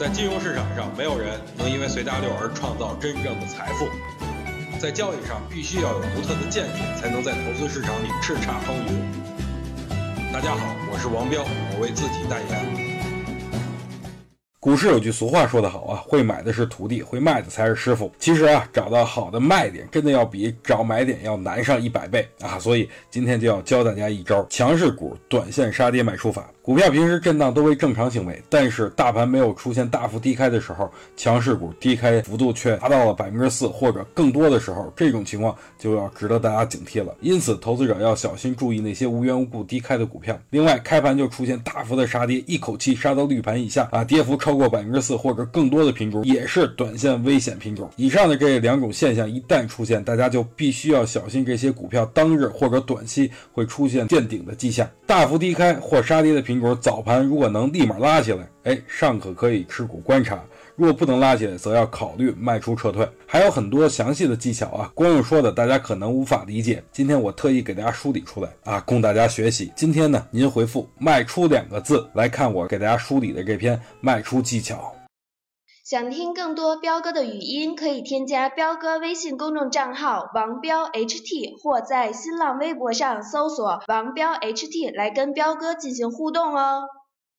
在金融市场上，没有人能因为随大流而创造真正的财富。在交易上，必须要有独特的见解，才能在投资市场里叱咤风云。大家好，我是王彪，我为自己代言。股市有句俗话说得好啊，会买的是徒弟，会卖的才是师傅。其实啊，找到好的卖点，真的要比找买点要难上一百倍啊！所以今天就要教大家一招强势股短线杀跌卖出法。股票平时震荡都为正常行为，但是大盘没有出现大幅低开的时候，强势股低开幅度却达到了百分之四或者更多的时候，这种情况就要值得大家警惕了。因此，投资者要小心注意那些无缘无故低开的股票。另外，开盘就出现大幅的杀跌，一口气杀到绿盘以下啊，跌幅超。超过百分之四或者更多的品种也是短线危险品种。以上的这两种现象一旦出现，大家就必须要小心这些股票当日或者短期会出现见顶的迹象。大幅低开或杀跌的品种，早盘如果能立马拉起来，哎，尚可可以持股观察。若不能拉起来，则要考虑卖出撤退。还有很多详细的技巧啊，光用说的大家可能无法理解。今天我特意给大家梳理出来啊，供大家学习。今天呢，您回复“卖出”两个字来看我给大家梳理的这篇卖出技巧。想听更多彪哥的语音，可以添加彪哥微信公众账号王彪 HT，或在新浪微博上搜索王彪 HT 来跟彪哥进行互动哦。